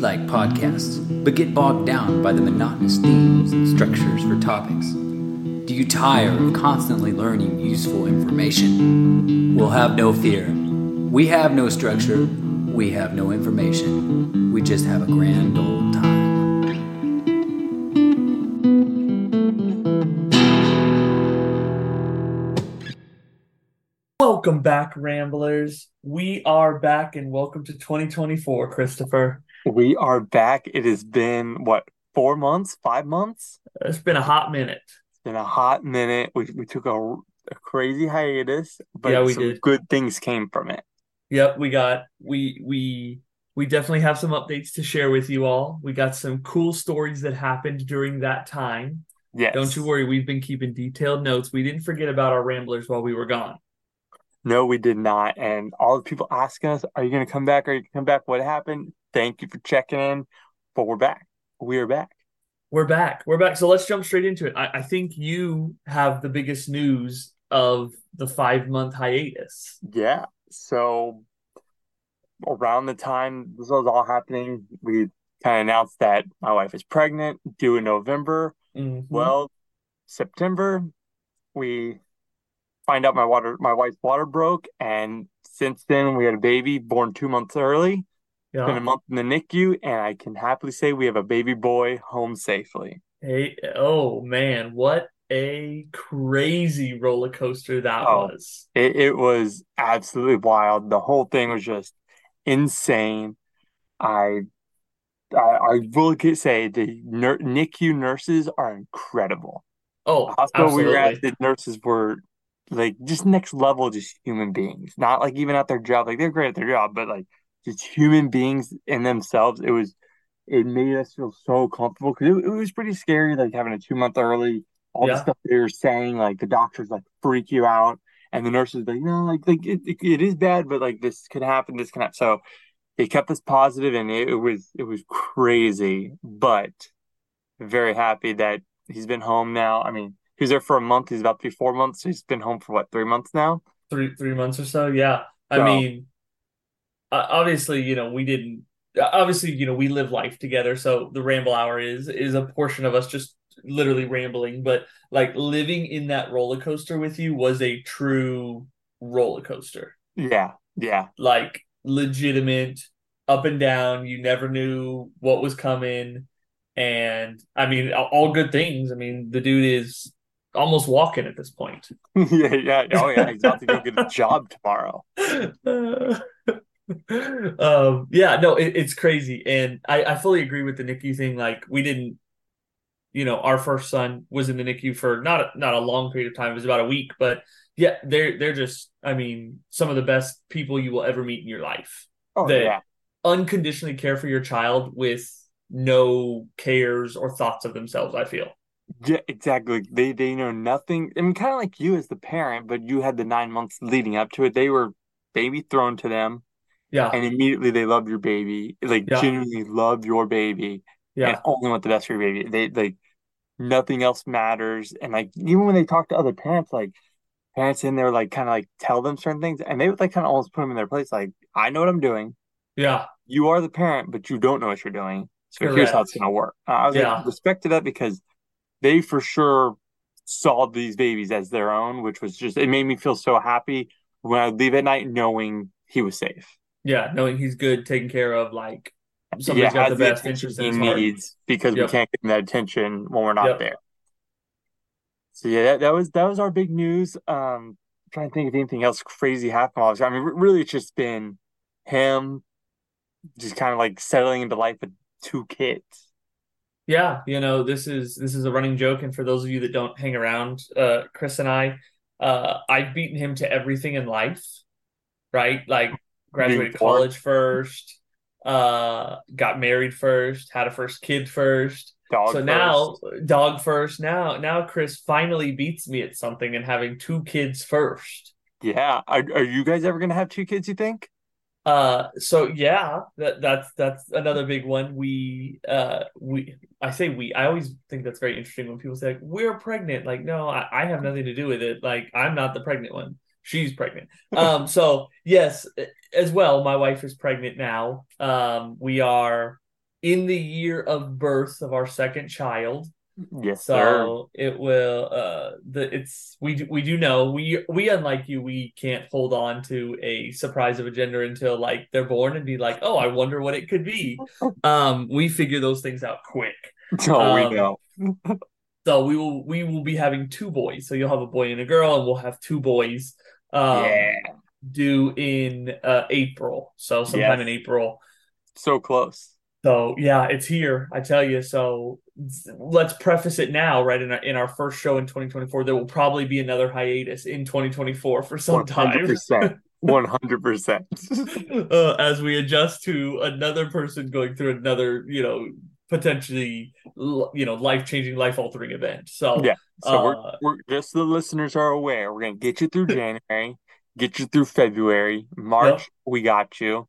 like podcasts, but get bogged down by the monotonous themes and structures for topics? Do you tire of constantly learning useful information? Well, have no fear. We have no structure, we have no information. We just have a grand old time. Welcome back, Ramblers. We are back and welcome to 2024, Christopher. We are back. It has been what four months, five months? It's been a hot minute. It's been a hot minute. We we took a, a crazy hiatus, but Yeah, we some did. good things came from it. Yep, we got we we we definitely have some updates to share with you all. We got some cool stories that happened during that time. Yes. Don't you worry, we've been keeping detailed notes. We didn't forget about our Ramblers while we were gone. No, we did not. And all the people asking us, "Are you going to come back? Are you going to come back? What happened?" Thank you for checking in. But we're back. We are back. We're back. We're back. So let's jump straight into it. I, I think you have the biggest news of the five month hiatus. Yeah. So around the time this was all happening, we kind of announced that my wife is pregnant, due in November. Mhm. Well, September, we find out my water, my wife's water broke, and since then we had a baby born two months early. Been a month in the NICU, and I can happily say we have a baby boy home safely. Hey, oh man, what a crazy roller coaster that Oh. was. It, it was absolutely wild. The whole thing was just insane. I, I, I will say the nur NICU nurses are incredible. Oh, The hospital we were at, the nurses were like just next level, just human beings. Not like even at their job, like they're great at their job, but like just human beings in themselves. It was, it made us feel so comfortable because it, it was pretty scary, like having a two month early, all the stuff they were saying, like the doctors like freak you out, and the nurses like, no, like like it, it, it is bad, but like this could happen, this can happen. So they kept us positive, and it, it was it was crazy, but very happy that he's been home now. I mean, he was there for a month. He's about to be four months. So he's been home for what, three months now? Three three months or so. Yeah. I So mean, uh, obviously, you know, we didn't uh, obviously, you know, we live life together, so the ramble hour is is a portion of us just literally rambling, but like living in that roller coaster with you was a true roller coaster. yeah, yeah, Like legitimate up and down. You never knew what was coming. And I mean, all all good things. I mean, the dude is almost walking at this point. yeah, yeah. Oh yeah, he's about to go get a job tomorrow. um yeah no it, it's crazy and I, I fully agree with the NICU thing like we didn't you know our first son was in the NICU for not a, not a long period of time it was about a week but yeah they're they're just I mean some of the best people you will ever meet in your life Oh that yeah, unconditionally care for your child with no cares or thoughts of themselves I feel yeah, exactly. They they know nothing. I mean, kind of like you as the parent, but you had the nine months leading up to it. They were baby thrown to them, yeah and immediately they love your baby. Like yeah genuinely love your baby, Yeah. and only want the best for your baby. They like nothing else matters. And like even when they talk to other parents, like parents in there, like kind of like tell them certain things, and they would like kind of almost put them in their place. Like I know what I'm doing. yeah You are the parent, but you don't know what you're doing. So here's how it's gonna work. Uh, I was like, yeah respect to that because they for sure saw these babies as their own, which was just it made me feel so happy when I leave at night knowing he was safe. Yeah, knowing he's good, taken care of, like Yeah, somebody's got the the best attention interest in he needs because we can't get him that attention when we're not Yep. there. So yeah, that, that was that was our big news. Um, trying to think if anything else crazy happened. I mean, really, it's just been him just kind of like settling into life with two kids. Yeah, you know, this is this is a running joke, and for those of you that don't hang around, uh, Chris and I, uh, I've beaten him to everything in life, right? Like graduated college first, uh, got married first, had a first kid first. Dog So now, dog first. Now, now Chris finally beats me at something and having two kids first. Yeah. Are, are you guys ever gonna have two kids, you think? Uh, so yeah, that that's that's another big one. We uh we I say we I always think that's very interesting when people say like, we're pregnant. Like, no, I, I have nothing to do with it. Like, I'm not the pregnant one. She's pregnant. Um, so yes, as well, my wife is pregnant now. Um, we are in the year of birth of our second child. Yes, sir. So it will uh the it's we do, we do know we we unlike you we can't hold on to a surprise of a gender until like they're born and be like oh I wonder what it could be. Um we figure those things out quick. Oh, Um, we know. So we will we will be having two boys. So you'll have a boy and a girl and we'll have two boys um yeah, due in uh April. So sometime Yes. in April. so close. So yeah, it's here. I tell you. So let's preface it now, right? In our in our first show in 2024, there will probably be another hiatus in 2024 for some One hundred time, percent. One hundred percent. uh, as we adjust to another person going through another, you know, potentially, you know, life changing, life altering event. So Yeah. So Uh, we're we're just so the listeners are aware. We're gonna get you through January, get you through February, March. We got you.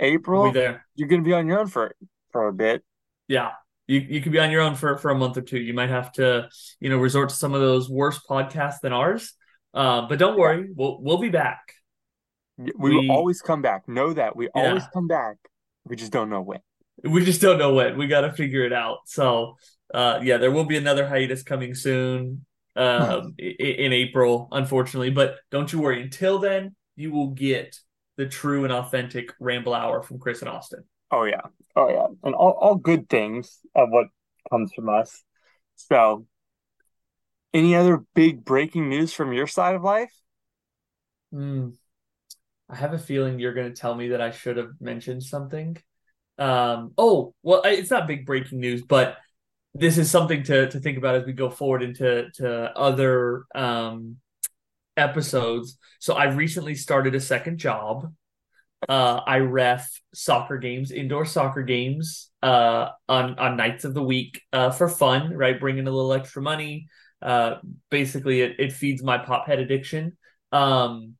April, you're gonna be on your own for for a bit. Yeah. You, you could be on your own for, for a month or two. You might have to, you know, resort to some of those worse podcasts than ours. Uh, but don't worry, we'll we'll be back. We, We- will always come back. Know that we Yeah. always come back. We just don't know when. We just don't know when. We got to figure it out. So, uh, yeah, there will be another hiatus coming soon, um, i- in April, unfortunately. But don't you worry. Until then, you will get the true and authentic Ramble Hour from Chris and Austin. Oh yeah. Oh yeah. And all, all good things of what comes from us. So any other big breaking news from your side of life? Hmm. I have a feeling you're going to tell me that I should have mentioned something. Um, oh, well, it's not big breaking news, but this is something to to think about as we go forward into to other um episodes. So I recently started a second job. Uh, I ref soccer games, indoor soccer games, uh, on on nights of the week, uh, for fun, right? Bringing a little extra money. Uh, basically, it, it feeds my pop head addiction. Um,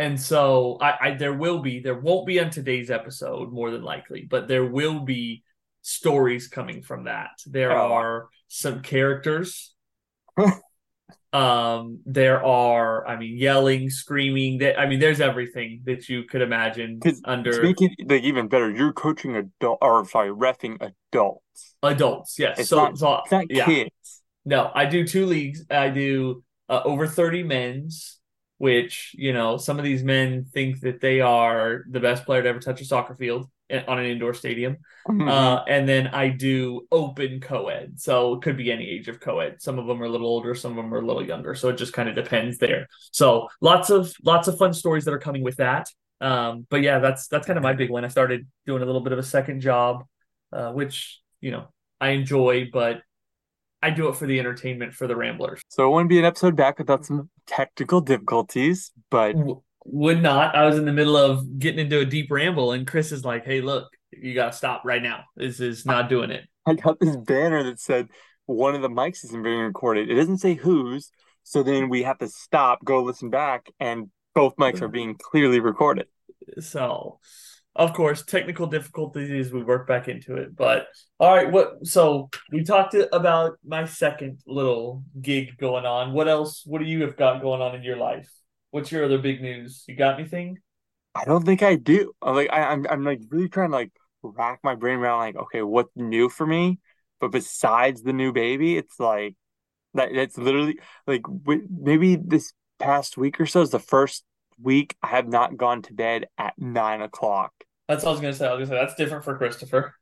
and so I, I there will be there won't be on today's episode more than likely, but there will be stories coming from that. There Oh. are some characters. um, there are, I mean, yelling, screaming. That I mean, there's everything that you could imagine under like even better, you're coaching adult or sorry, refing adults. adults. Yes, It's so, not- so It's not yeah. kids. No, I do two leagues. I do uh, over 30 men's, which, you know, some of these men think that they are the best player to ever touch a soccer field on an indoor stadium. Mhm. Uh, and then I do open co-ed. So it could be any age of co-ed. Some of them are a little older, some of them are a little younger. So it just kind of depends there. So lots of lots of fun stories that are coming with that. Um, but yeah, that's that's kind of my big one. I started doing a little bit of a second job, uh, which, you know, I enjoy, but I do it for the entertainment for the Ramblers. so it wouldn't be an episode back without some technical difficulties, but W- would not. I was in the middle of getting into a deep ramble, and Chris is like, "Hey, look, you gotta stop right now. This is not doing it." I got this banner that said one of the mics isn't being recorded. It doesn't say whose, so then we have to stop, go listen back, and both mics are being clearly recorded. So, of course, technical difficulties. We work back into it, but all right. What? So we talked about my second little gig going on. What else? What do you have got going on in your life? What's your other big news? You got anything? I don't think I do. I'm like I, I'm I'm like really trying to like rack my brain around like okay, what's new for me? But besides the new baby, it's like that that's literally like maybe this past week or so is the first week I have not gone to bed at nine o'clock. That's all I was gonna say. I was gonna say that's different for Christopher.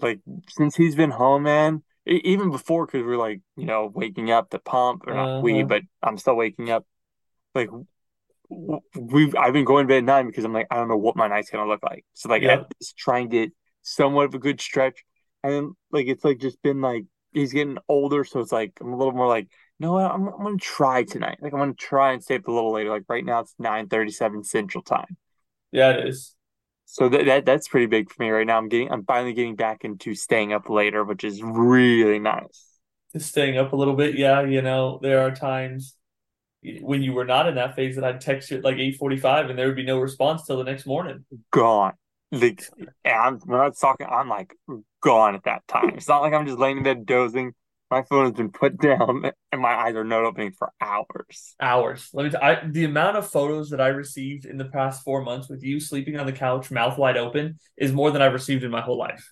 Like since he's been home, man. Even before, because we're like, you know, waking up to pump, or not we, Uh-huh. but I'm still waking up. Like we've, I've been going to bed at nine because I'm like, I don't know what my night's gonna look like. So like, Yeah. least try and get somewhat of a good stretch, and like it's like just been like he's getting older, so it's like I'm a little more like, no, I'm, I'm gonna try tonight. Like I'm gonna try and stay up a little later. Like right now it's nine thirty seven Central Time. Yeah, it is. So that, that that's pretty big for me right now. I'm getting I'm finally getting back into staying up later, which is really nice. Just staying up a little bit. Yeah, you know, there are times when you were not in that phase that I'd text you at like eight forty five, and there would be no response till the next morning. Gone. Like and I'm when I'm talking, I'm like gone at that time. It's not like I'm just laying in bed dozing. My phone has been put down and my eyes are not opening for hours. Hours. Let me. T- I the amount of photos that I received in the past four months with you sleeping on the couch, mouth wide open, is more than I've received in my whole life.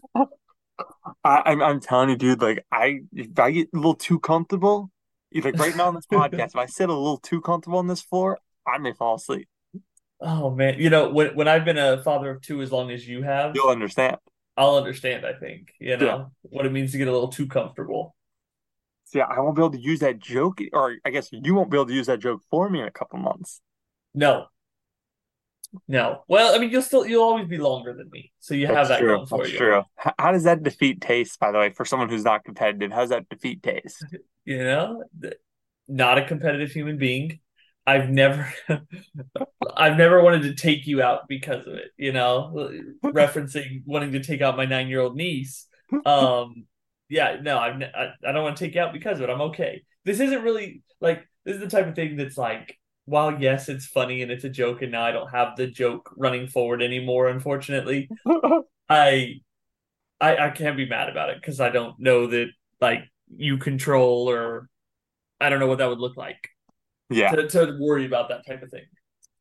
I, I'm I'm telling you, dude. Like I, if I get a little too comfortable, like right now on this podcast, if I sit a little too comfortable on this floor, I may fall asleep. Oh man, you know when when I've been a father of two as long as you have, You'll understand. I'll understand. I think you know Yeah. what it means to get a little too comfortable. So yeah, I won't be able to use that joke, or I guess you won't be able to use that joke for me in a couple months. No, no. Well, I mean, you'll still you'll always be longer than me, so you have that true. going for That's you. true. How, how does that defeat taste, by the way, for someone who's not competitive? How does that defeat taste? You know, not a competitive human being. I've never, I've never wanted to take you out because of it. You know, referencing wanting to take out my nine year old niece. Um, yeah, no, ne- I, I don't want to take you out because of it. I'm okay. This isn't really like this is the type of thing that's like, while yes, it's funny and it's a joke, and now I don't have the joke running forward anymore. Unfortunately, I, I, I can't be mad about it because I don't know that like you control or I don't know what that would look like Yeah. to, to worry about that type of thing.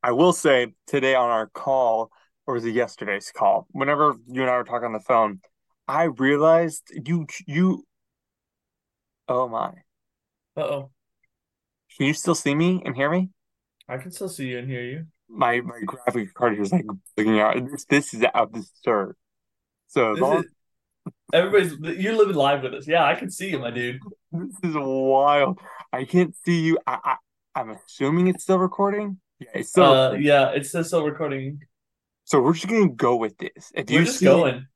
I will say today on our call, or was it yesterday's call? Whenever you and I were talking on the phone, I realized you you oh my. Uh oh, Can you still see me and hear me? I can still see you and hear you. My my graphic card here is like looking out. This this is absurd. So This long is everybody's you're living live with us. Yeah, I can see you, my dude. this is wild. I can't see you. I, I I'm assuming it's still recording. Yeah, it's still Uh, recording. yeah, it's still still recording. So we're just gonna go with this. If We're you just see, going.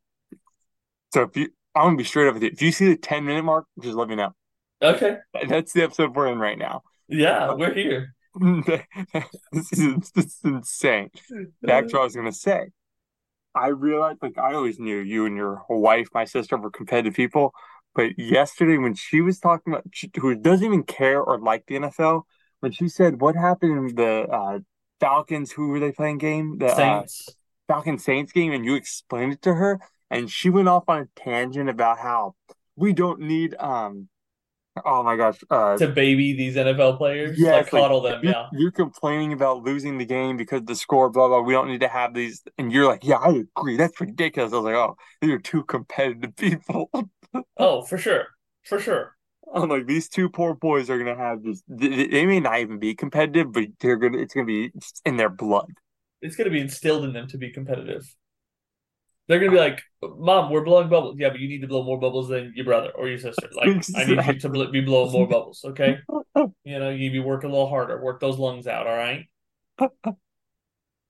So if you, I'm gonna be straight up with you. If you see the 10 minute mark, just let me know. Okay. That's the episode we're in right now. Yeah, we're here. this is this is insane. Back to what I was gonna say. I realized, like, I always knew you and your wife, my sister, were competitive people. But yesterday, when she was talking about, she, who doesn't even care or like the NFL, when she said what happened in the uh, Falcons, who were they playing game? The uh, Saints. Falcon Saints game, and you explained it to her, and she went off on a tangent about how we don't need, um, oh my gosh, uh, to baby these NFL players, Yes, like like, coddle them. you, Yeah. you're complaining about losing the game because the score, blah blah. We don't need to have these, and you're like, yeah, I agree. That's ridiculous. I was like, oh, these are two competitive people. Oh, for sure, for sure. I'm like, these two poor boys are gonna have this They, they may not even be competitive, but they're gonna. It's gonna be in their blood. It's gonna be instilled in them to be competitive. They're gonna be like, "Mom, we're blowing bubbles." Yeah, but you need to blow more bubbles than your brother or your sister. Like, I need you to bl- be blowing more bubbles. Okay. You know, you be working a little harder. Work those lungs out. All right.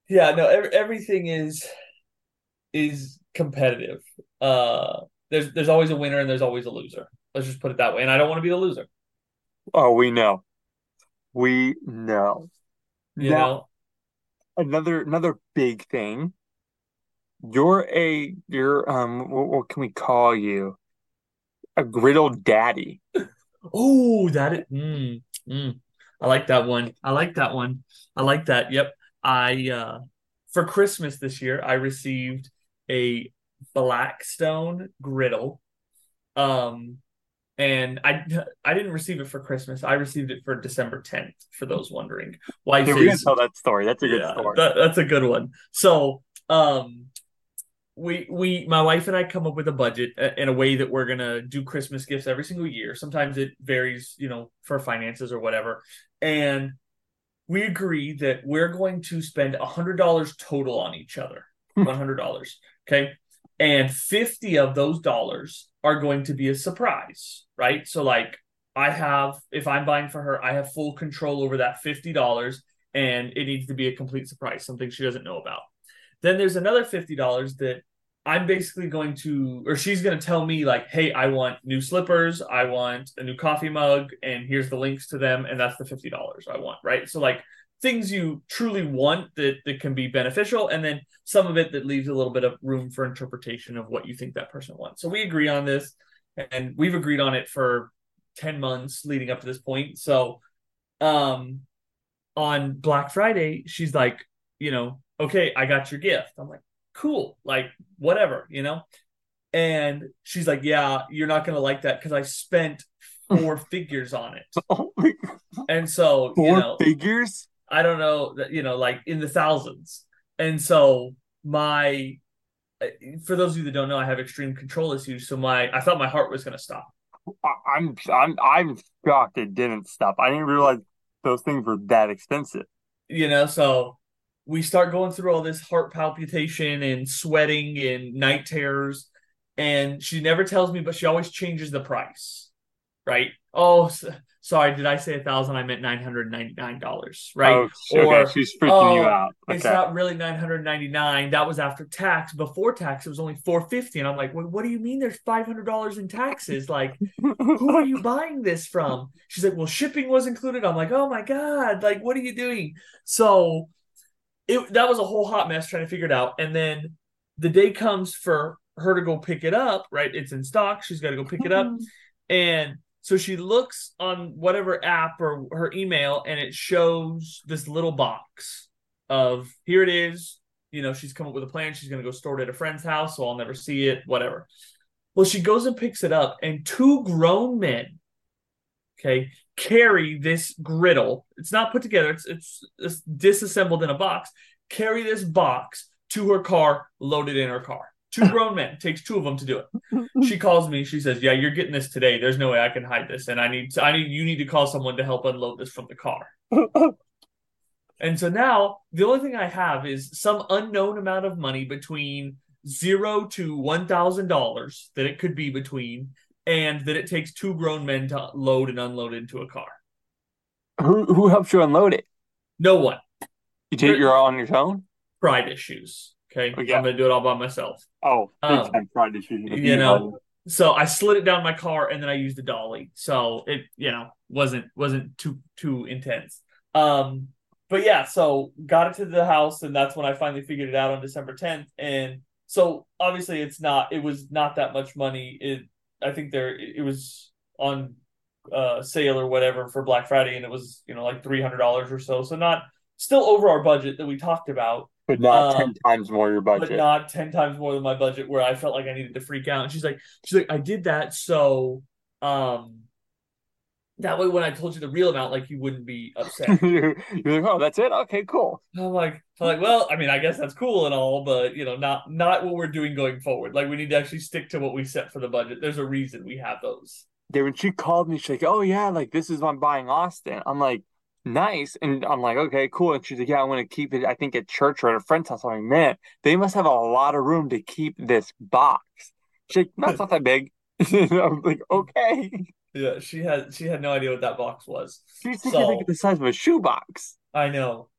Yeah. No. Every, everything is is competitive. Uh, there's there's always a winner and there's always a loser. Let's just put it that way. And I don't want to be the loser. Oh, we know. We know. You Now, know. another another big thing. You're a you're um what, what can we call you? A griddle daddy. Oh, that is, mm, mm. I like that one. I like that one. I like that. Yep. I uh for Christmas this year I received a Blackstone griddle. Um and I I didn't receive it for Christmas. I received it for December 10th for those wondering. why? Okay, we're gonna tell that story. That's a good yeah, story. that, that's a good one. So, um, we we my wife and I come up with a budget uh, in a way that we're gonna do Christmas gifts every single year. Sometimes it varies, you know, for finances or whatever. And we agree that we're going to spend a hundred dollars total on each other. One hundred dollars. Okay. And 50 of those dollars are going to be a surprise, right? So like I have if I'm buying for her, I have full control over that $50 and it needs to be a complete surprise, something she doesn't know about. Then there's another $50 that I'm basically going to, or she's going to tell me, like, hey, I want new slippers, I want a new coffee mug, and here's the links to them, and that's the $50 I want, right? So, like, things you truly want that, that can be beneficial, and then some of it that leaves a little bit of room for interpretation of what you think that person wants. So, we agree on this, and we've agreed on it for 10 months leading up to this point. So, um, on Black Friday, she's like, you know, okay, I got your gift. I'm like, cool, like whatever, you know. And she's like, yeah, you're not gonna like that because I spent four figures on it. Oh my god! And so, Four you know, figures? I don't know that, you know, like in the thousands. And so my for those of you that don't know, I have extreme control issues, so my I thought my heart was going to stop. I'm I'm I'm shocked it didn't stop. I didn't realize those things were that expensive. You know, so we start going through all this heart palpitation and sweating and night terrors, and she never tells me, but she always changes the price. Right? Oh, sorry, did I say a thousand? I meant nine hundred ninety nine dollars. Right? Oh, okay, Or, she's freaking you oh, out. It's not really 999. That was after tax. Before tax, it was only 450. And I'm like, well, what do you mean there's $500 in taxes? Like, who are you buying this from? She's like, well, shipping was included. I'm like, oh my God, like, what are you doing? So it that was a whole hot mess trying to figure it out. And then the day comes for her to go pick it up, right? It's in stock. She's got to go pick it up. Mm-hmm. And so she looks on whatever app or her email and it shows this little box of here it is. You know, she's come up with a plan. She's going to go store it at a friend's house, so I'll never see it, whatever. Well, she goes and picks it up, and two grown men, okay, carry this griddle. It's not put together, it's, it's, it's disassembled in a box. Carry this box to her car, loaded in her car. Two grown men. Takes two of them to do it she calls me she says yeah you're getting this today there's no way i can hide this and i need i need you need to call someone to help unload this from the car and so now the only thing i have is some unknown amount of money between zero to one thousand dollars that it could be between and that it takes two grown men to load and unload into a car who who helps you unload it? no one You take your on your own? pride issues okay Okay. i'm gonna do it all by myself Oh, Um, pride issues. you know, so I slid it down my car and then I used the dolly. So it, you know, wasn't wasn't too too intense. Um, but yeah, so got it to the house and that's when I finally figured it out on December 10th. And so obviously it's not it was not that much money. It I think there it was on uh sale or whatever for Black Friday and it was, you know, like three hundred dollars or so. So not still over our budget that we talked about but not um, ten times more your budget. but not 10 times more than my budget where I felt like I needed to freak out. And she's like, she's like, I did that so um that way when I told you the real amount, like you wouldn't be upset. you're, you're like, oh, that's it. Okay, cool. I'm like, I'm like, well, I mean, I guess that's cool and all, but you know, not not what we're doing going forward. Like we need to actually stick to what we set for the budget. There's a reason we have those. Yeah, when she called me, she's like, "Oh yeah, like this is what I'm buying Austin." I'm like, "Nice," and I'm like, "Okay, cool." And she's like, "Yeah, I want to keep it. I think at church or at a friend's house." I'm like, "Man, they must have a lot of room to keep this box." She's like, "No, it's not that big." I was like, "Okay." Yeah, she had she had no idea what that box was. She's thinking the size of a shoebox. I know.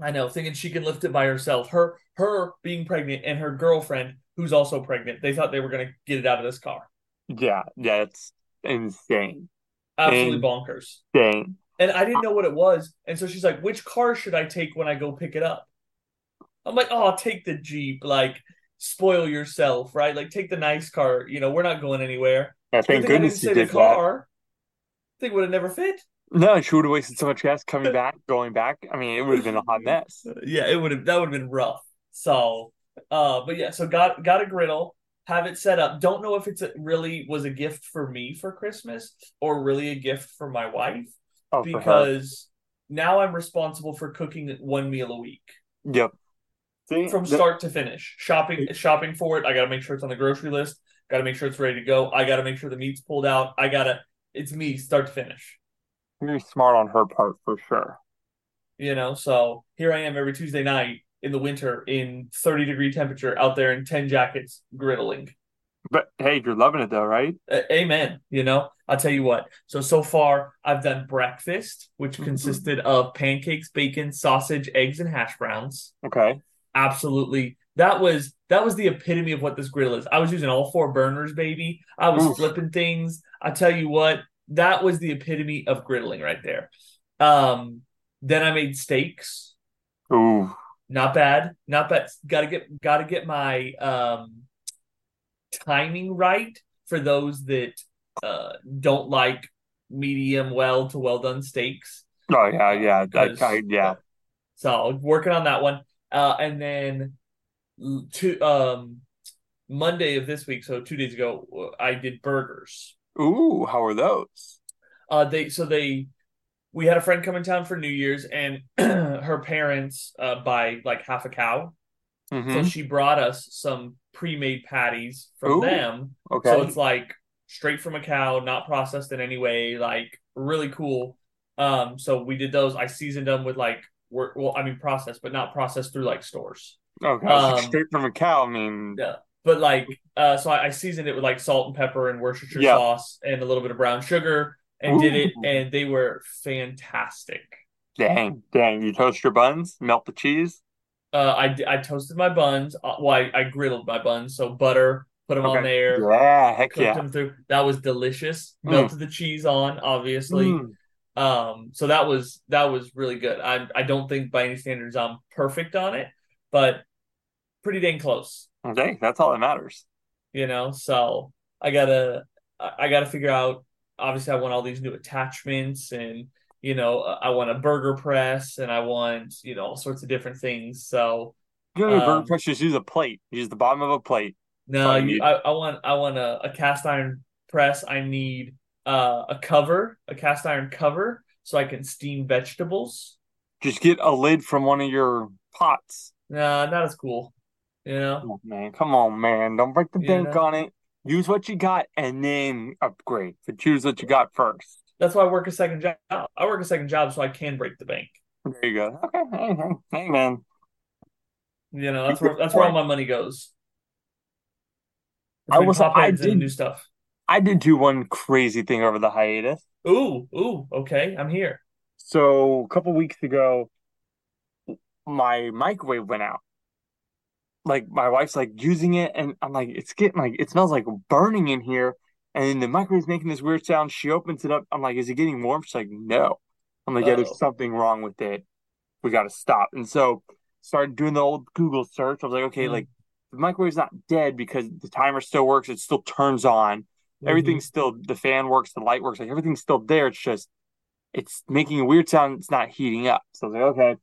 I know, thinking she can lift it by herself. Her her being pregnant and her girlfriend, who's also pregnant, they thought they were gonna get it out of this car. Yeah, that's insane, Absolutely bonkers. insane. And I didn't know what it was. And so she's like, which car should I take when I go pick it up? I'm like, oh, I'll take the Jeep. Like, spoil yourself, right? Like, take the nice car. You know, we're not going anywhere. Yeah, thank I didn't goodness you the did that. car. I think would have never fit. No, she would have wasted so much gas coming back, going back. I mean, it would have been a hot mess. Yeah, it would have that would have been rough. So, uh, but yeah, so got got a griddle, have it set up. Don't know if it's a, really was a gift for me for Christmas or really a gift for my wife Oh, because now I'm responsible for cooking one meal a week Yep. See, from that- start to finish. Shopping shopping for it. I got to make sure it's on the grocery list. Got to make sure it's ready to go. I got to make sure the meat's pulled out. I gotta. It's me start to finish. very smart on her part for sure. You know, so here I am every Tuesday night in the winter in 30 degree temperature out there in 10 jackets griddling. But hey, you're loving it though, right? A- amen. You know, I'll tell you what. So, so far, I've done breakfast, which Mhm. consisted of pancakes, bacon, sausage, eggs, and hash browns. Okay. Absolutely. That was that was the epitome of what this griddle is. I was using all four burners, baby. I was Oof. flipping things. I tell you what, that was the epitome of griddling right there. Um, then I made steaks. Ooh. Not bad. Not bad. Gotta get gotta get my um timing right for those that uh don't like medium well to well done steaks. Oh yeah, yeah, I, Because- I, yeah. So working on that one. Uh and then two um Monday of this week, so two days ago, I did burgers. Ooh, how are those? Uh, they so they we had a friend come in town for New Year's, and her parents uh buy like half a cow, Mhm. So she brought us some pre-made patties from Ooh, them. Okay. So it's like straight from a cow, not processed in any way, like really cool. Um, so we did those. I seasoned them with like, wor- well, I mean processed, but not processed through like stores. okay. Was like, um, straight from a cow. I mean, Yeah. But like, uh, so I, I seasoned it with like salt and pepper and Worcestershire Yeah. sauce and a little bit of brown sugar and did it, and they were fantastic. dang, dang. You toast your buns, melt the cheese. Uh, I, I toasted my buns. Uh, well, I, I griddled my buns, so butter, put them on there, Yeah, heck cooked yeah. them through. That was delicious. Mm. Melted the cheese on, obviously. Mm. Um, so that was that was really good. I I don't think by any standards I'm perfect on it, but pretty dang close. Okay, that's all that matters. You know, so I gotta I gotta figure out. Obviously, I want all these new attachments, and you know, I want a burger press, and I want you know all sorts of different things. So You know, Um, burger press, just use a plate. Use the bottom of a plate. no, you. I, I want I want a, a cast iron press. I need uh, a cover, a cast iron cover, so I can steam vegetables. Just get a lid from one of your pots. Nah, not as cool. You know. Come on, man. Come on, man. Don't break the You bank know? on it. Use what you got and then upgrade. But choose what you got first. That's why I work a second job. I work a second job so I can break the bank. There you go. Okay. Hey, hey, hey, man. You know, that's where that's where all my money goes. I Between was- I did- new stuff. I did do one crazy thing over the hiatus. Ooh, ooh, okay, I'm here. So a couple weeks ago, my microwave went out. Like my wife's like using it, and I'm like, it's getting like it smells like burning in here. And the microwave's making this weird sound. She opens it up. I'm like, is it getting warm? She's like, no. I'm like, yeah, there's something wrong with it. We got to stop. And so started doing the old Google search. I was like, okay, Mm. like the microwave's not dead because the timer still works. It still turns on. Everything's mm-hmm. still the fan works, the light works, like everything's still there. It's just it's making a weird sound. It's not heating up. So I was like, okay.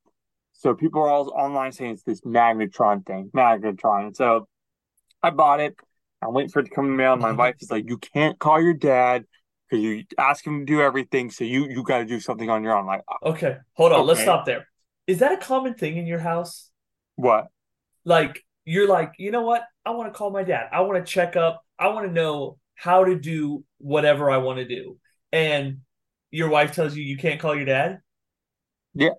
So people are all online saying it's this magnetron thing, magnetron. And so I bought it. I'm waiting for it to come in the mail. And my wife is like, you can't call your dad because you ask him to do everything. So you you got to do something on your own. Like oh, Okay, hold on. Let's stop there. Is that a common thing in your house? what? Like you're like, you know what? I want to call my dad. I want to check up. I want to know how to do whatever I want to do. And your wife tells you you can't call your dad? Yeah.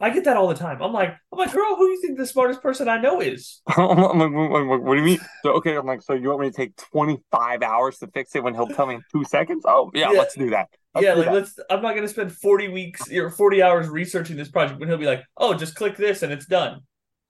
I get that all the time. I'm like, I'm like, girl, who do you think the smartest person I know is? I'm like, what, what- what do you mean? So okay, I'm like, so you want me to take 25 hours to fix it when he'll tell me in two seconds? Oh yeah, Yeah. let's do that. Let's yeah, do like that. let's I'm not gonna spend 40 weeks or 40 hours researching this project when he'll be like, oh, just click this and it's done.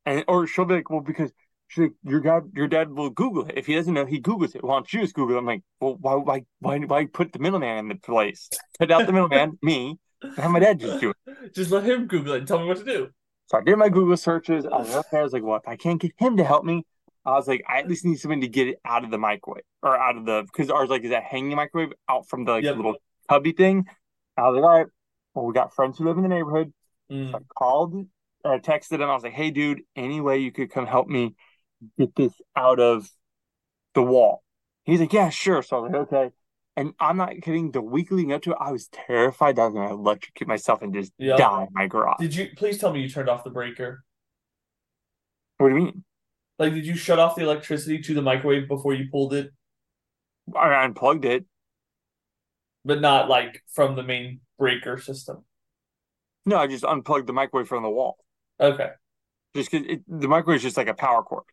And or she'll be like, well, because she's like, your dad, your dad will Google it. If he doesn't know, he Googles it. Why don't you just Google it? I'm like, well, why, why, why, why put the middleman in the place? Put out the middleman, me, and have my dad just do it. Just let him Google it and tell me what to do. So I did my Google searches. I was up there. I was like, well, if I can't get him to help me, I was like, I at least need somebody to get it out of the microwave or out of the because ours like is that hanging microwave out from the like, Yep. little cubby thing. I was like, all right. Well, we got friends who live in the neighborhood. Mm. I called or texted him. I was like, hey, dude, any way you could come help me get this out of the wall? He's like, yeah, sure. So I was like, okay. And I'm not kidding. The week leading up to it, I was terrified that I was going to electrocute myself and just Yeah. die in my garage. Did you please tell me you turned off the breaker? What do you mean? Like, did you shut off the electricity to the microwave before you pulled it, I unplugged it. but not like from the main breaker system? No, I just unplugged the microwave from the wall. Okay. Just because the microwave is just like a power cord.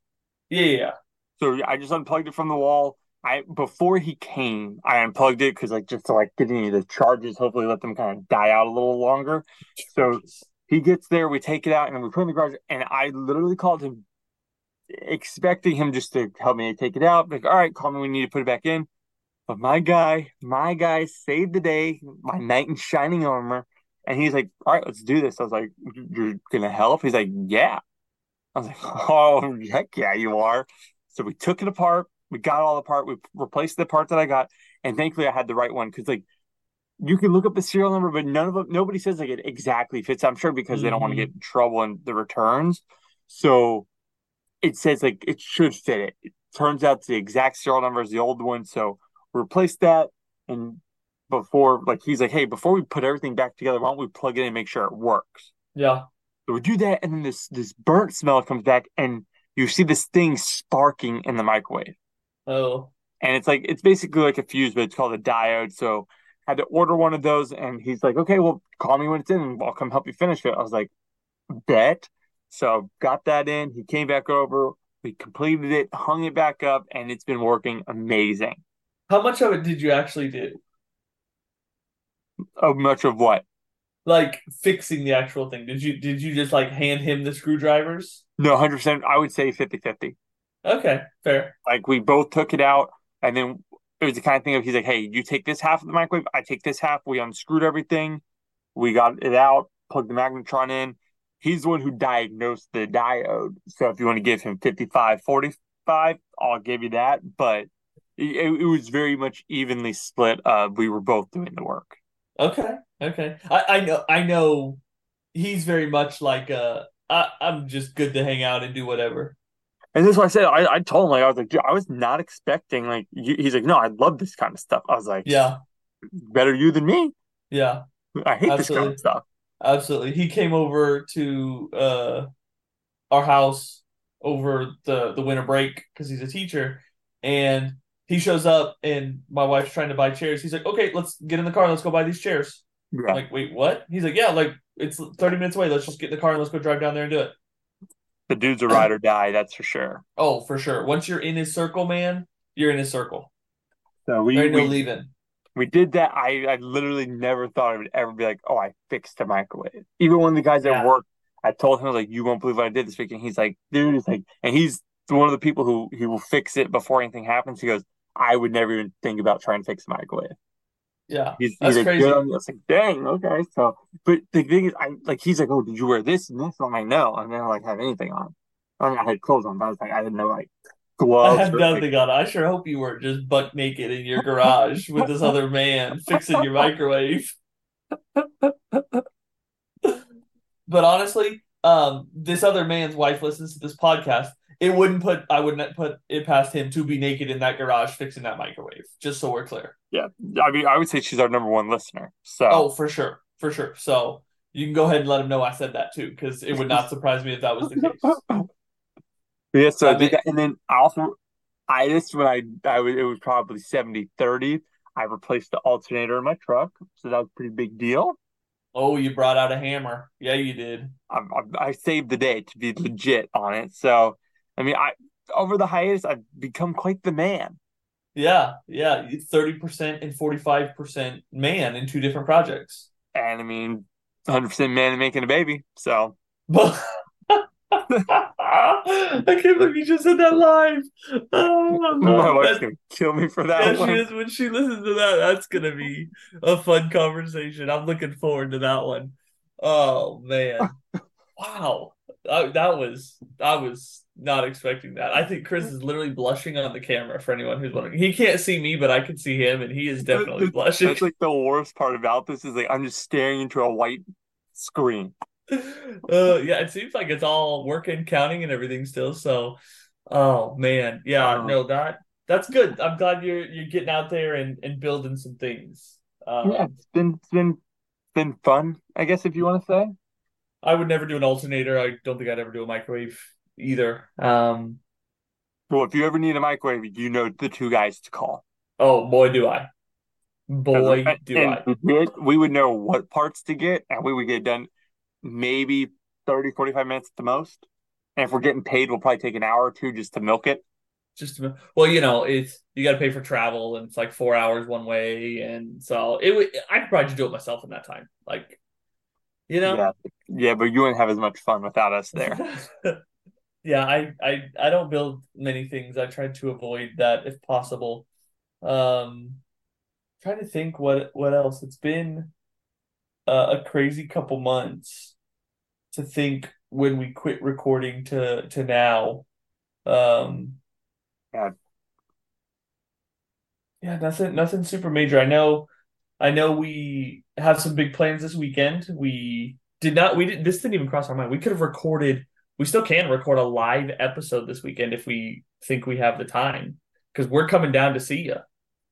Yeah, yeah. So I just unplugged it from the wall. I before he came, I unplugged it because like just to like get any of the charges, hopefully let them kind of die out a little longer. So he gets there, we take it out, and we put in the garage. And I literally called him, expecting him just to help me take it out. Like, all right, call me you need to put it back in. But my guy, my guy saved the day, my knight in shining armor. And he's like, all right, let's do this. I was like, you're gonna help? He's like, yeah. I was like, oh heck yeah, you are. So we took it apart. We got all apart. We replaced the part that I got, and thankfully I had the right one because like you can look up the serial number, but none of them, nobody says like it exactly fits. I'm sure because they don't want to Mhm. get in trouble in the returns. So it says like it should fit it. It turns out the exact serial number is the old one. So we replaced that, and before like he's like, hey, before we put everything back together, why don't we plug it in and make sure it works? Yeah. So we do that, and then this this burnt smell comes back, and you see this thing sparking in the microwave. Oh, And it's like it's basically like a fuse, but it's called a diode. So I had to order one of those and he's like, Okay, well call me when it's in and I'll come help you finish it. I was like, Bet. So got that in. He came back over, we completed it, hung it back up, and it's been working amazing. how much of it did you actually do? Oh, much of what? Like fixing the actual thing? Did you did you just like hand him the screwdrivers? No, 100%. I would say 50 50. Okay, fair. Like we both took it out, and then it was the kind of thing of he's like, "Hey, you take this half of the microwave, I take this half." We unscrewed everything, we got it out, plugged the magnetron in. He's the one who diagnosed the diode. So if you want to give him 55, 45, I'll give you that. But it, it was very much evenly split. Uh, we were both doing the work. Okay, okay. I, I know I know he's very much like uh I, I'm just good to hang out and do whatever. And that's why I said I, I told him like I was like Dude, I was not expecting like you, he's like no I love this kind of stuff. I was like Yeah, better you than me. yeah, I hate this kind of stuff. absolutely. He came over to uh our house over the the winter break because he's a teacher, and he shows up and my wife's trying to buy chairs. He's like, "Okay, let's get in the car. Let's go buy these chairs." Yeah. I'm like, "Wait, what?" He's like, "Yeah, like it's 30 minutes away. Let's just get in the car and let's go drive down there and do it." The dude's a ride or die, that's for sure. Oh, for sure. Once you're in his circle, man, you're in his circle. So we There ain't no leaving. we did that. I, I literally never thought I would ever be like, oh, I fixed a microwave. Even one of the guys Yeah. at work, I told him I was like, you won't believe what I did this week, and he's like, dude, it's like, and he's one of the people who he will fix it before anything happens. He goes, I would never even think about trying to fix a microwave. Yeah, He's, that's he's like, crazy. good. I was like, dang, okay. So, but the thing is, I like, he's like, oh, did you wear this and this? I'm like, no, I didn't like have anything on. I mean, I had clothes on, but I was like, I didn't know like I gloves. had or, like, nothing on. I sure hope you weren't just butt naked in your garage with this other man fixing your microwave. But honestly, um, this other man's wife listens to this podcast. It wouldn't put I wouldn't put it past him to be naked in that garage fixing that microwave. Just so we're clear. yeah, I mean, I would say she's our number one listener. So, Oh, for sure, for sure. So you can go ahead and let him know I said that too, because it would not surprise me if that was the case. Yeah, so I mean- that. And then I also, I just when I, I was, it was probably 70 30. I replaced the alternator in my truck. So that was a pretty big deal. Oh, you brought out a hammer. Yeah, you did. I, I, I saved the day to be legit on it. So, I mean, I, over the hiatus, I've become quite the man. Yeah, yeah. Thirty percent and forty five percent man in two different projects. And I mean, 100% man and making a baby. So, I can't believe you just said that live. Oh, my wife's to kill me for yeah, that she is. When she listens to that, that's gonna be a fun conversation. I'm looking forward to that one. Oh man, wow, that, that was I was not expecting that. I think Chris is literally blushing on the camera. For anyone who's wondering, he can't see me, but I can see him, and he is definitely blushing. That's like the worst part about this is like I'm just staring into a white screen. uh yeah it seems like it's all working counting and everything still so oh man yeah Um, no that that's good i'm glad you're you're getting out there and and building some things um, Yeah, it's been it's been been fun, I guess if you want to say. I would never do an alternator i don't think i'd ever do a microwave either um Well, if you ever need a microwave, you know the two guys to call. oh boy do i boy And- do and i did- we would know what parts to get, and we would get done maybe 30, 45 minutes at the most. And if we're getting paid, we'll probably take an hour or two just to milk it. just to- well you know it's you got to pay for travel and it's like four hours one way and so it would i could probably just do it myself in that time like you know Yeah, yeah, but you wouldn't have as much fun without us there. yeah, I, I I don't build many things. I try to avoid that if possible. Um, trying to think what what else. It's been uh, a crazy couple months to think when we quit recording to to now. Um, Yeah. yeah, nothing nothing super major. I know I know we have some big plans this weekend. We did not we did this didn't even cross our mind. We could have recorded we still can record a live episode this weekend if we think we have the time because we're coming down to see you,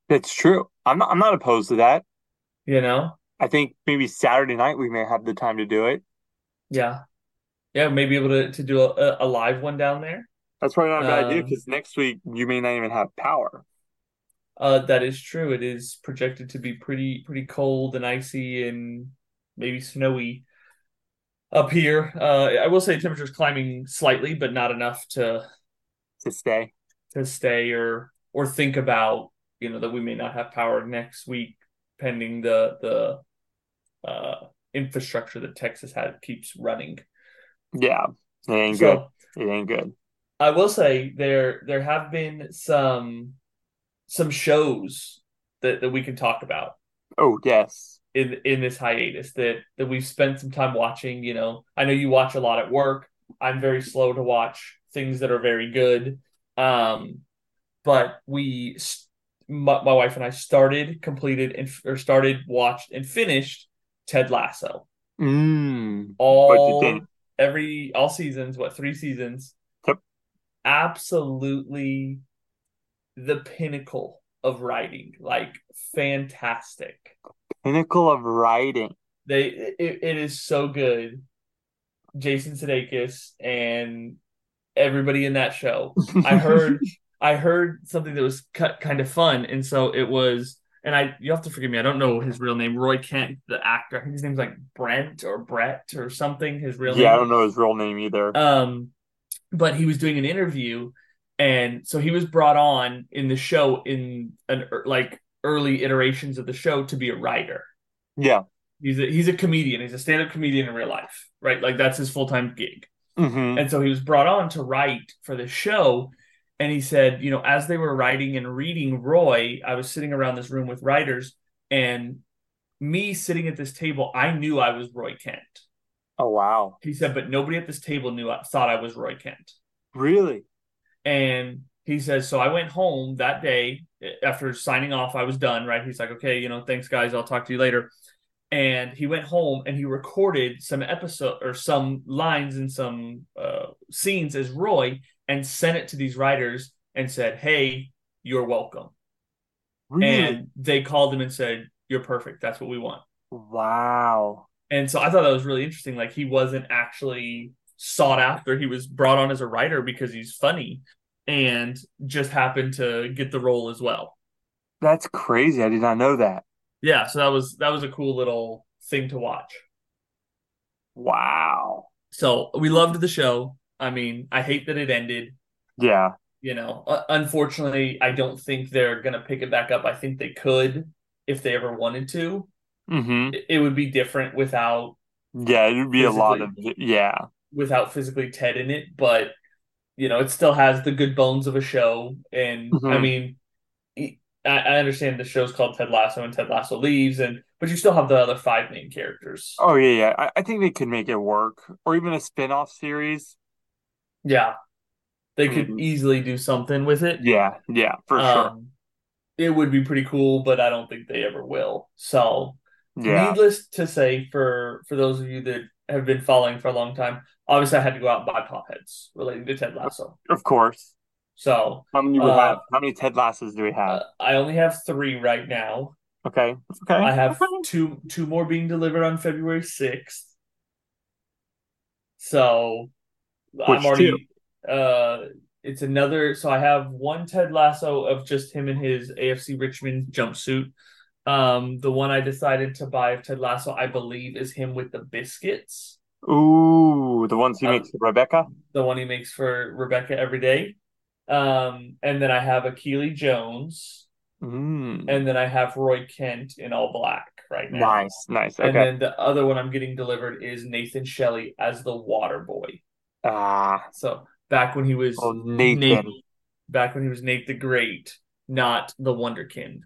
It's true. I'm not, I'm not opposed to that. you know? I think maybe Saturday night we may have the time to do it. Yeah. Yeah, maybe able to, to do a, a live one down there. That's probably not a bad idea Um, because next week you may not even have power. Uh, that is true. It is projected to be pretty pretty cold and icy and maybe snowy up here. Uh, I will say temperature's climbing slightly, but not enough to to stay. to stay or or think about you know that we may not have power next week pending the the uh infrastructure that Texas had keeps running. Yeah, it ain't good. It ain't good. I will say there there have been some some shows that, that we can talk about Oh yes, in in this hiatus that that we've spent some time watching. You know, I know you watch a lot at work. I'm very slow to watch things that are very good. Um, but we, my, my wife and I started, completed, and or started, watched, and finished Ted Lasso. mm. All every all seasons. What three seasons? Yep. Absolutely, the pinnacle of writing. Like fantastic. pinnacle of writing. They it, it is so good. Jason Sudeikis and everybody in that show. I heard I heard something that was cut kind of fun, and so it was. And I, you have to forgive me. I don't know his real name. Roy Kent, the actor. I think his name's like Brent or Brett or something. His real name, yeah, I don't know his real name either. Um, but he was doing an interview, and so he was brought on in the show in an er, like early iterations of the show to be a writer. yeah. He's a he's a comedian. He's a stand up comedian in real life, right? Like that's his full time gig. hmm And so he was brought on to write for the show. And he said, you know, as they were writing and reading Roy, I was sitting around this room with writers, and me sitting at this table, I knew I was Roy Kent. Oh wow, He said, but nobody at this table knew thought I was Roy Kent. really? And he says, so I went home that day after signing off. I was done, right? He's like, okay, you know, thanks, guys. I'll talk to you later. And he went home and he recorded some episode or some lines and some uh, scenes as Roy and sent it to these writers and said, hey, you're welcome. Really? And they called him and said, you're perfect. That's what we want. wow. And so I thought that was really interesting. Like he wasn't actually sought after. He was brought on as a writer because he's funny and just happened to get the role as well. That's crazy. I did not know that. Yeah, so that was that was a cool little thing to watch. Wow. So we loved the show. I mean, I hate that it ended. Yeah. You know, unfortunately, I don't think they're gonna pick it back up. I think they could if they ever wanted to. hmm It, it would be different without Yeah, it would be a lot of yeah. Without physically Ted in it, but you know, it still has the good bones of a show. And I Mhm. mean, I, I understand the show's called Ted Lasso and Ted Lasso leaves, and but you still have the other five main characters. Oh yeah, yeah. I, I think they could make it work, or even a spin-off series. Yeah, they could Mhm. easily do something with it. Yeah, yeah, for Um, it would be pretty cool, but I don't think they ever will. So. Yeah. needless to say, for for those of you that have been following for a long time, obviously I had to go out and buy pop heads relating to Ted Lasso. Of course. So How many Uh, have? How many Ted Lassos do we have? uh, I only have three right now. okay. Okay. I have Okay. two two more being delivered on February sixth. So Which I'm already uh it's another so I have one Ted Lasso of just him in his AFC Richmond jumpsuit. Um the one I decided to buy of Ted Lasso, I believe, is him with the biscuits. Ooh, the ones he Uh, makes for Rebecca. The one he makes for Rebecca every day. Um and then I have Akili Jones, Mm. and then I have Roy Kent in all black right now. Nice, nice. And then the other one I'm getting delivered is Nathan Shelley as the water boy. Ah, So back when he was oh Nathan. Nate, back when he was Nate the Great, not the Wonderkind.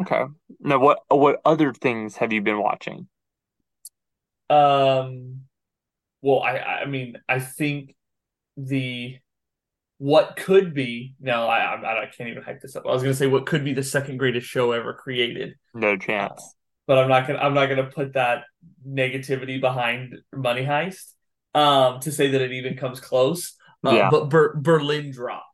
Okay. Now, what what other things have you been watching? Um, well, I I mean I think the what could be no I I, I can't even hype this up. I was gonna say what could be the second greatest show ever created, No chance. but I'm not gonna I'm not gonna put that negativity behind Money Heist. Um, to say that it even comes close. Uh, Yeah. But Ber- Berlin dropped.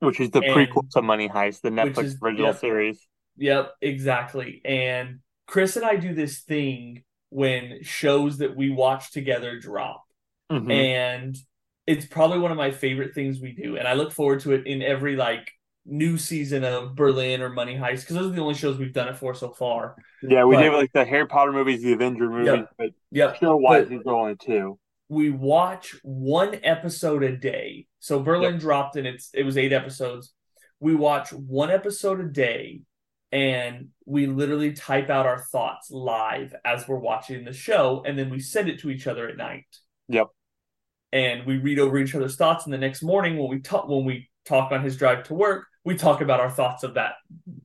Which is the and- prequel to Money Heist, the Netflix is- original yep. series. Yep, exactly. And Chris and I do this thing when shows that we watch together drop. Mhm. And it's probably one of my favorite things we do, and I look forward to it in every like new season of Berlin or Money Heist because those are the only shows we've done it for so far. Yeah, we But- did like the Harry Potter movies, the Avenger movies, Yep. but Yep. show wise, these only two. we watch one episode a day. So Berlin dropped and it's it was eight episodes. We watch one episode a day and we literally type out our thoughts live as we're watching the show and then we send it to each other at night. Yep. And we read over each other's thoughts and the next morning when we talk when we talk on his drive to work, we talk about our thoughts of that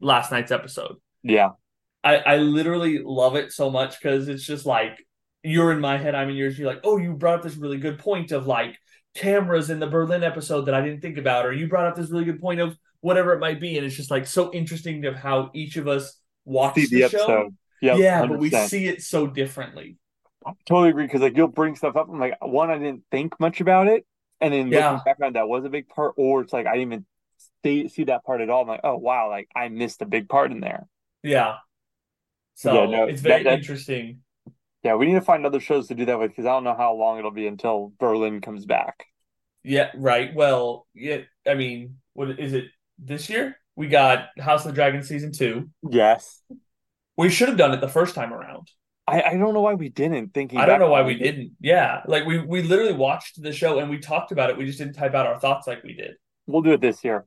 last night's episode. Yeah, I, I literally love it so much because it's just like you're in my head, I'm in yours. You're like, oh, you brought up this really good point of like cameras in the Berlin episode that I didn't think about, or you brought up this really good point of whatever it might be, and it's just like so interesting of how each of us watch see the, the show. Yep, yeah, but we see it so differently. I totally agree because like you'll bring stuff up. I'm like, one, I didn't think much about it, and then Yeah. looking back on that was a big part, or it's like I didn't even see, see that part at all. I'm like, oh wow, like I missed a big part in there. Yeah. So Yeah, no, it's very that- that- interesting. Yeah, we need to find other shows to do that with because I don't know how long it'll be until Berlin comes back. Yeah, right. Well, yeah, I mean, what is it this year? We got House of the Dragon season two. Yes, We should have done it the first time around. I, I don't know why we didn't. Thinking, I don't know why we it. didn't. Yeah, like we we literally watched the show and we talked about it. We just didn't type out our thoughts like we did. We'll do it this year.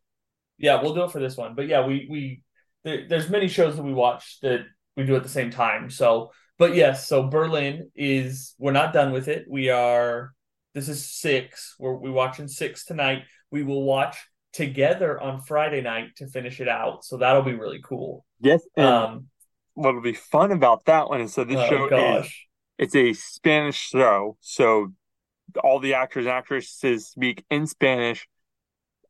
Yeah, we'll do it for this one. But yeah, we we there, there's many shows that we watch that we do at the same time. So, but yes, so Berlin is we're not done with it. We are. This is six. We're we watching six tonight. We will watch together on Friday night to finish it out. So that'll be really cool. Yes, Um. what'll be fun about that one is so this oh show is gosh. it's a Spanish show, so all the actors and actresses speak in Spanish.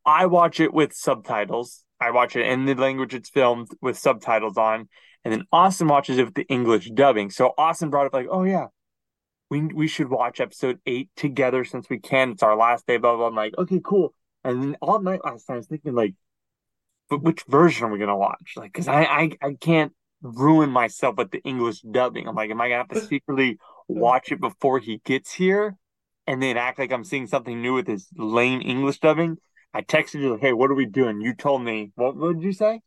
I watch it with subtitles. I watch it in the language it's filmed with subtitles on, and then Austin watches it with the English dubbing. So Austin brought up like, "Oh yeah, we we should watch episode eight together since we can. It's our last day." Blah Blah blah. I'm like, "Okay, cool." And all night last night, I was thinking like, "But which version are we gonna watch?" Like, because I, I I can't ruin myself with the English dubbing. I'm like, am I gonna have to secretly watch it before he gets here, and then act like I'm seeing something new with his lame English dubbing? I texted you, like, hey, what are we doing? You told me, what, would you say?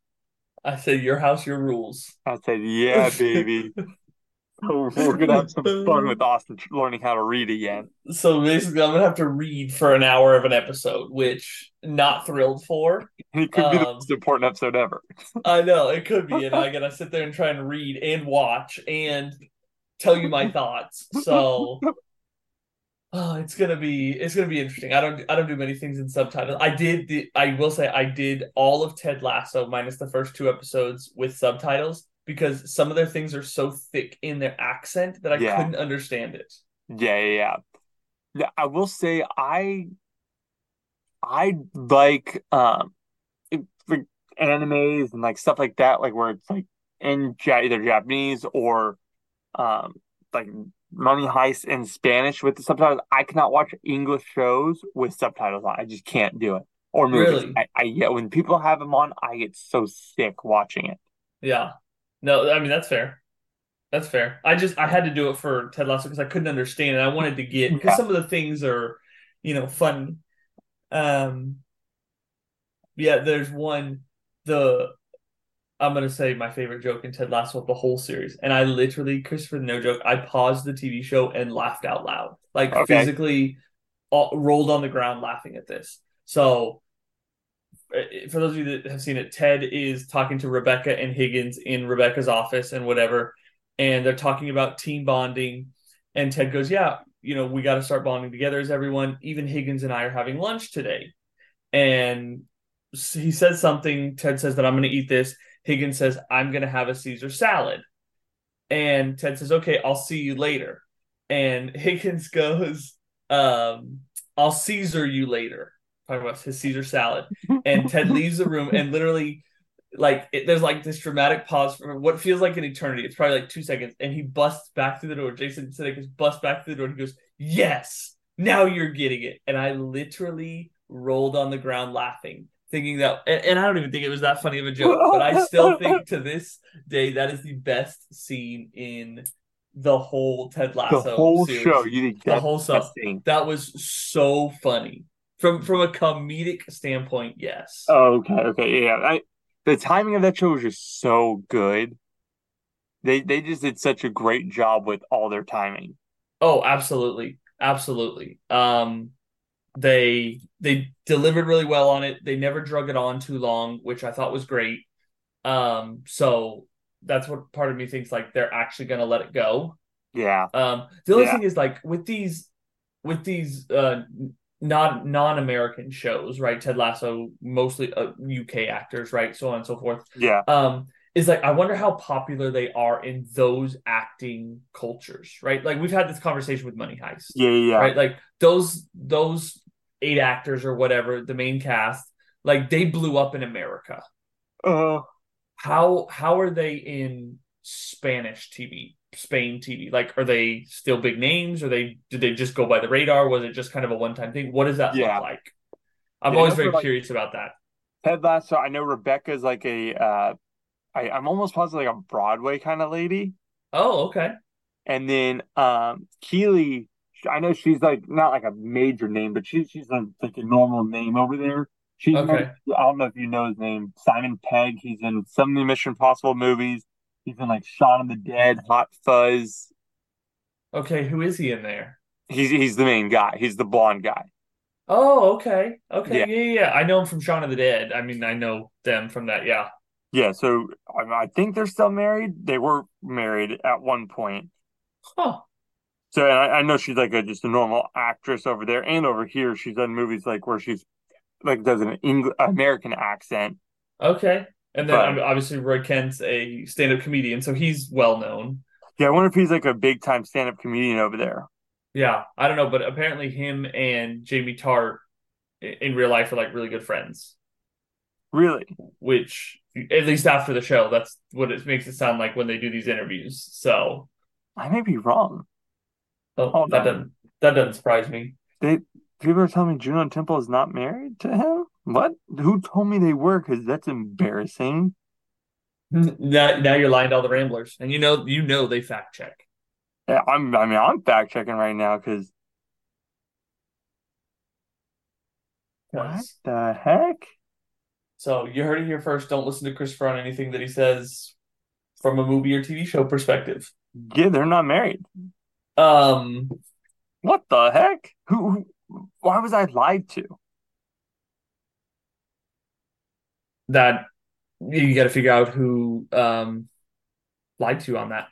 I said your house, your rules. I said, yeah, baby. So we're gonna have some fun with Austin learning how to read again. So basically, I'm gonna have to read for an hour of an episode, which not thrilled for. It could be the Um, most important episode ever. I know it could be, and I gotta sit there and try and read and watch and tell you my thoughts. So, oh, it's gonna be it's gonna be interesting. I don't I don't do many things in subtitles. I did the I will say I did all of Ted Lasso minus the first two episodes with subtitles because some of their things are so thick in their accent that I Yeah. couldn't understand it. Yeah, yeah, yeah. I will say I I like um for animes and like stuff like that, like where it's like in either Japanese or um like Money Heist in Spanish with the subtitles. I cannot watch English shows with subtitles on. I just can't do it. Or movies. Really? I, I yeah, when people have them on, I get so sick watching it. Yeah. No, I mean that's fair. That's fair. I just I had to do it for Ted Lasso because I couldn't understand it. I wanted to get because Yeah. some of the things are, you know, fun. Um yeah, there's one the I'm gonna say my favorite joke in Ted Lasso of the whole series. And I literally, Christopher, no joke, I paused the TV show and laughed out loud. Like Okay. physically uh, rolled on the ground laughing at this. So for those of you that have seen it, Ted is talking to Rebecca and Higgins in Rebecca's office and whatever, and they're talking about team bonding. And Ted goes, "Yeah, you know, we got to start bonding together as everyone. Even Higgins and I are having lunch today." And he says something. Ted says that I'm going to eat this. Higgins says I'm going to have a Caesar salad. And Ted says, "Okay, I'll see you later." And Higgins goes, um, "I'll Caesar you later." Talking about his Caesar salad. And Ted leaves the room and literally, like, it, there's like this dramatic pause for what feels like an eternity. It's probably like two seconds, and he busts back through the door. Jason Sudeikis busts back through the door. And he goes, "Yes, now you're getting it." And I literally rolled on the ground laughing, thinking that, and, and I don't even think it was that funny of a joke, but I still think to this day that is the best scene in the whole Ted Lasso. The whole series. show. You think The whole stuff. That was so funny. From from a comedic standpoint, yes. Oh, okay, okay, yeah. I, the timing of that show was just so good. They they just did such a great job with all their timing. Oh, absolutely. Absolutely. Um they they delivered really well on it. They never drug it on too long, which I thought was great. Um so that's what part of me thinks like they're actually going to let it go. Yeah, Um the only Yeah. thing is like with these with these uh not non-American shows, right? Ted Lasso mostly uh, UK actors, right? So on and so forth. yeah, um is like I wonder how popular they are in those acting cultures, right? Like we've had this conversation with Money Heist, yeah, yeah. yeah. right? Like those those eight actors or whatever, the main cast, like they blew up in America. Uh, How how are they in Spanish TV, Spain TV? Like are they still big names? Or they did they just go by the radar? Was it just kind of a one time thing? What does that Yeah. look like? I'm Yeah, always very like- curious about that. Ted Lasso. I know Rebecca's like a. Uh, I, I'm almost positive like a Broadway kind of lady. Oh, okay. And then um Keeley, I know she's like not like a major name, but she's she's a, like a normal name over there. She's Okay. I don't know if you know his name, Simon Pegg. He's in some of the Mission Impossible movies. He's in like Shaun of the Dead, Hot Fuzz. Okay, who is he in there? He's he's the main guy. He's the blonde guy. Oh, okay. Okay. Yeah. Yeah. yeah. I know him from Shaun of the Dead. I mean, I know them from that. Yeah. Yeah, so I, I think they're still married. They were married at one point. Huh. So and I, I know she's like a just a normal actress over there and over here. She's done movies like where she's like does an English American accent. Okay. And then But- obviously Roy Kent's a stand-up comedian, so he's well known. Yeah, I wonder if he's like a big time stand up comedian over there. Yeah, I don't know, but apparently him and Jamie Tartt in real life are like really good friends. Really? Which, at least after the show, that's what it makes it sound like when they do these interviews. So, I may be wrong. oh, that doesn't that doesn't surprise me. They people are telling me Juno Temple is not married to him. What? Who told me they were? Because that's embarrassing. Now, now you're lying to all the ramblers, and you know you know they fact check. Yeah, I'm. I mean, I'm fact checking right now because what the heck? So you heard it here first. Don't listen to Christopher on anything that he says from a movie or TV show perspective. Yeah, they're not married. Um, What the heck? Who? who why was I lied to? That you got to figure out who um lied to you on that.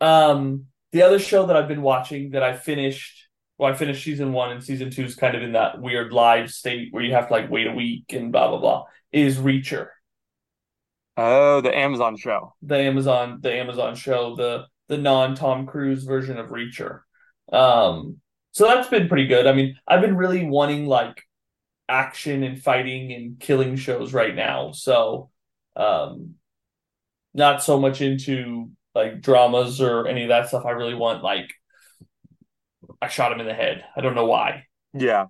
Um, the other show that I've been watching that I finished, well, I finished season one and season two is kind of in that weird live state where you have to like wait a week and blah blah blah. Is Reacher Oh, the Amazon show. the Amazon the Amazon show the the non Tom Cruise version of Reacher. Um, so that's been pretty good. I mean, I've been really wanting like action and fighting and killing shows right now. So, um, not so much into like dramas or any of that stuff. I really want like I shot him in the head. I don't know why. Yeah,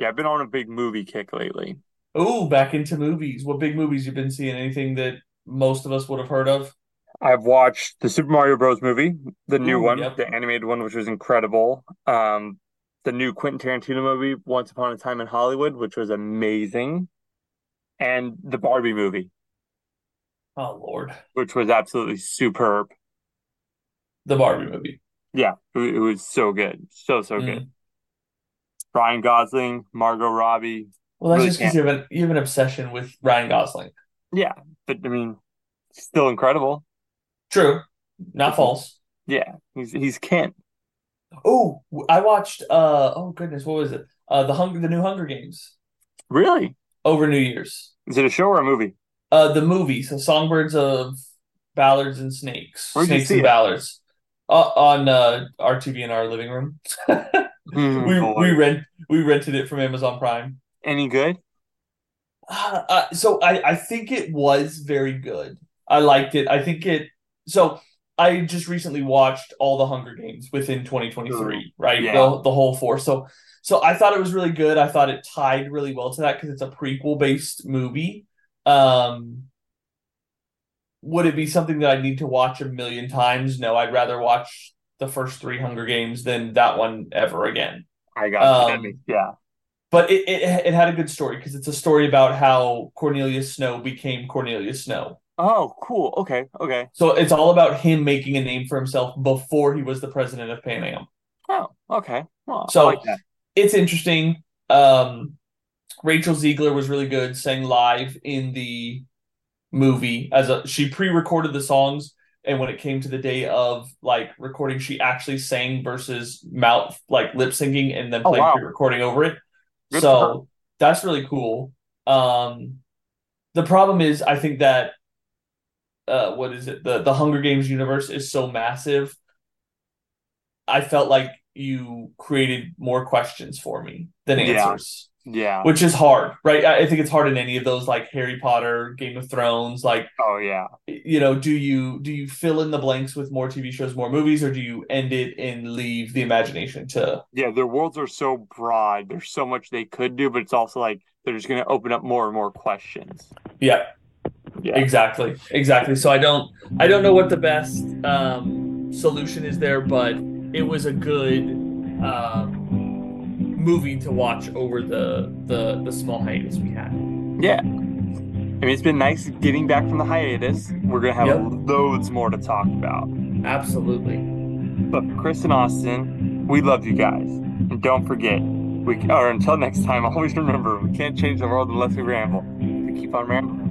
yeah. I've been on a big movie kick lately. Oh, back into movies. What big movies you've been seeing? Anything that most of us would have heard of? I've watched the Super Mario Bros. movie, the new Ooh, one, yep. the animated one, which was incredible. Um, the new Quentin Tarantino movie, Once Upon a Time in Hollywood, which was amazing, and the Barbie movie, Oh Lord, which was absolutely superb. the Barbie movie. Yeah, it, was so good, so so good. Mm. Ryan Gosling, Margot Robbie. Well, that's Really just because you have an you have an obsession with Ryan Gosling. Yeah, but I mean, still incredible. True, not false. Yeah, he's he's Kent. Oh, I watched. Uh, oh goodness, what was it? Uh, the Hunger, the new Hunger Games Really? over New Year's. Is it a show or a movie? Uh, the movie, so Songbirds of Ballards and Snakes, Where'd you Snakes see and it? Mm, Ballards, uh, on uh, our TV in our living room. we boy. we rent we rented it from Amazon Prime. Any good? Uh, uh, so I I think it was very good. I liked it. I think it. So I just recently watched all the Hunger Games within 2023, right? Yeah. The the whole four. So so I thought it was really good. I thought it tied really well to that because it's a prequel based movie. Um, would it be something that I need to watch a million times? No, I'd rather watch the first three Hunger Games than that one ever again. I got Um, yeah. But it it, it had a good story because it's a story about how Cornelius Snow became Cornelius Snow. Oh, cool. Okay, okay. So it's all about him making a name for himself before he was the president of Panem. Oh, okay. Well, So like it's interesting. Um, Rachel Zegler was really good, sang live in the movie as a she pre-recorded the songs, and when it came to the day of like recording, she actually sang versus mouth like lip syncing and then Oh, played wow. pre-recording over it. Good so that's really cool. Um, the problem is, I think that uh, what is it? The the Hunger Games universe is so massive. I felt like you created more questions for me than Yeah. answers, Yeah. which is hard, right? I I think it's hard in any of those like Harry Potter, Game of Thrones, like Oh, yeah. you know, do you do you fill in the blanks with more TV shows, more movies, or do you end it and leave the imagination to Yeah, their worlds are so broad. There's so much they could do, but it's also like they're just going to open up more and more questions. yeah Yeah. Exactly. Exactly. So I don't I don't know what the best um solution is there, but it was a good um movie to watch over the the the small hiatus we had. Yeah. I mean, it's been nice getting back from the hiatus. We're going to have Yep. loads more to talk about. Absolutely. But Chris and Austin, we love you guys. And don't forget, we or until next time, always remember we can't change the world unless we ramble. We keep on rambling.